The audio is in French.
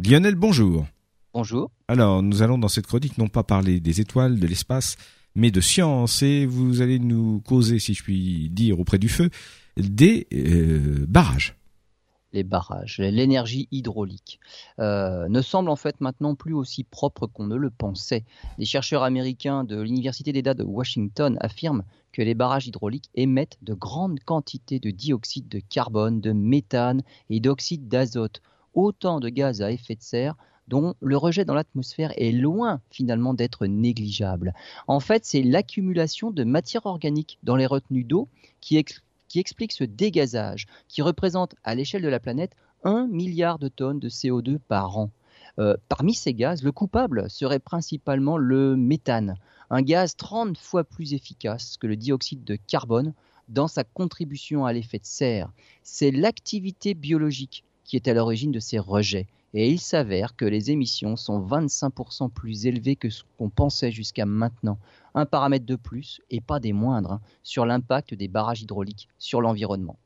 Lionel, bonjour. Bonjour. Alors, nous allons dans cette chronique non pas parler des étoiles, de l'espace, mais de science, et vous allez nous causer, si je puis dire, auprès du feu, des euh, barrages les barrages, l'énergie hydraulique, euh, ne semble en fait maintenant plus aussi propre qu'on ne le pensait. Les chercheurs américains de l'Université d'État de Washington affirment que les barrages hydrauliques émettent de grandes quantités de dioxyde de carbone, de méthane et d'oxyde d'azote, autant de gaz à effet de serre dont le rejet dans l'atmosphère est loin finalement d'être négligeable. En fait, c'est l'accumulation de matière organique dans les retenues d'eau qui, explique ce dégazage, qui représente à l'échelle de la planète 1 milliard de tonnes de CO2 par an. Euh, parmi ces gaz, le coupable serait principalement le méthane, un gaz 30 fois plus efficace que le dioxyde de carbone dans sa contribution à l'effet de serre. C'est l'activité biologique qui est à l'origine de ces rejets. Et il s'avère que les émissions sont 25% plus élevées que ce qu'on pensait jusqu'à maintenant. Un paramètre de plus, et pas des moindres, hein, sur l'impact des barrages hydrauliques sur l'environnement.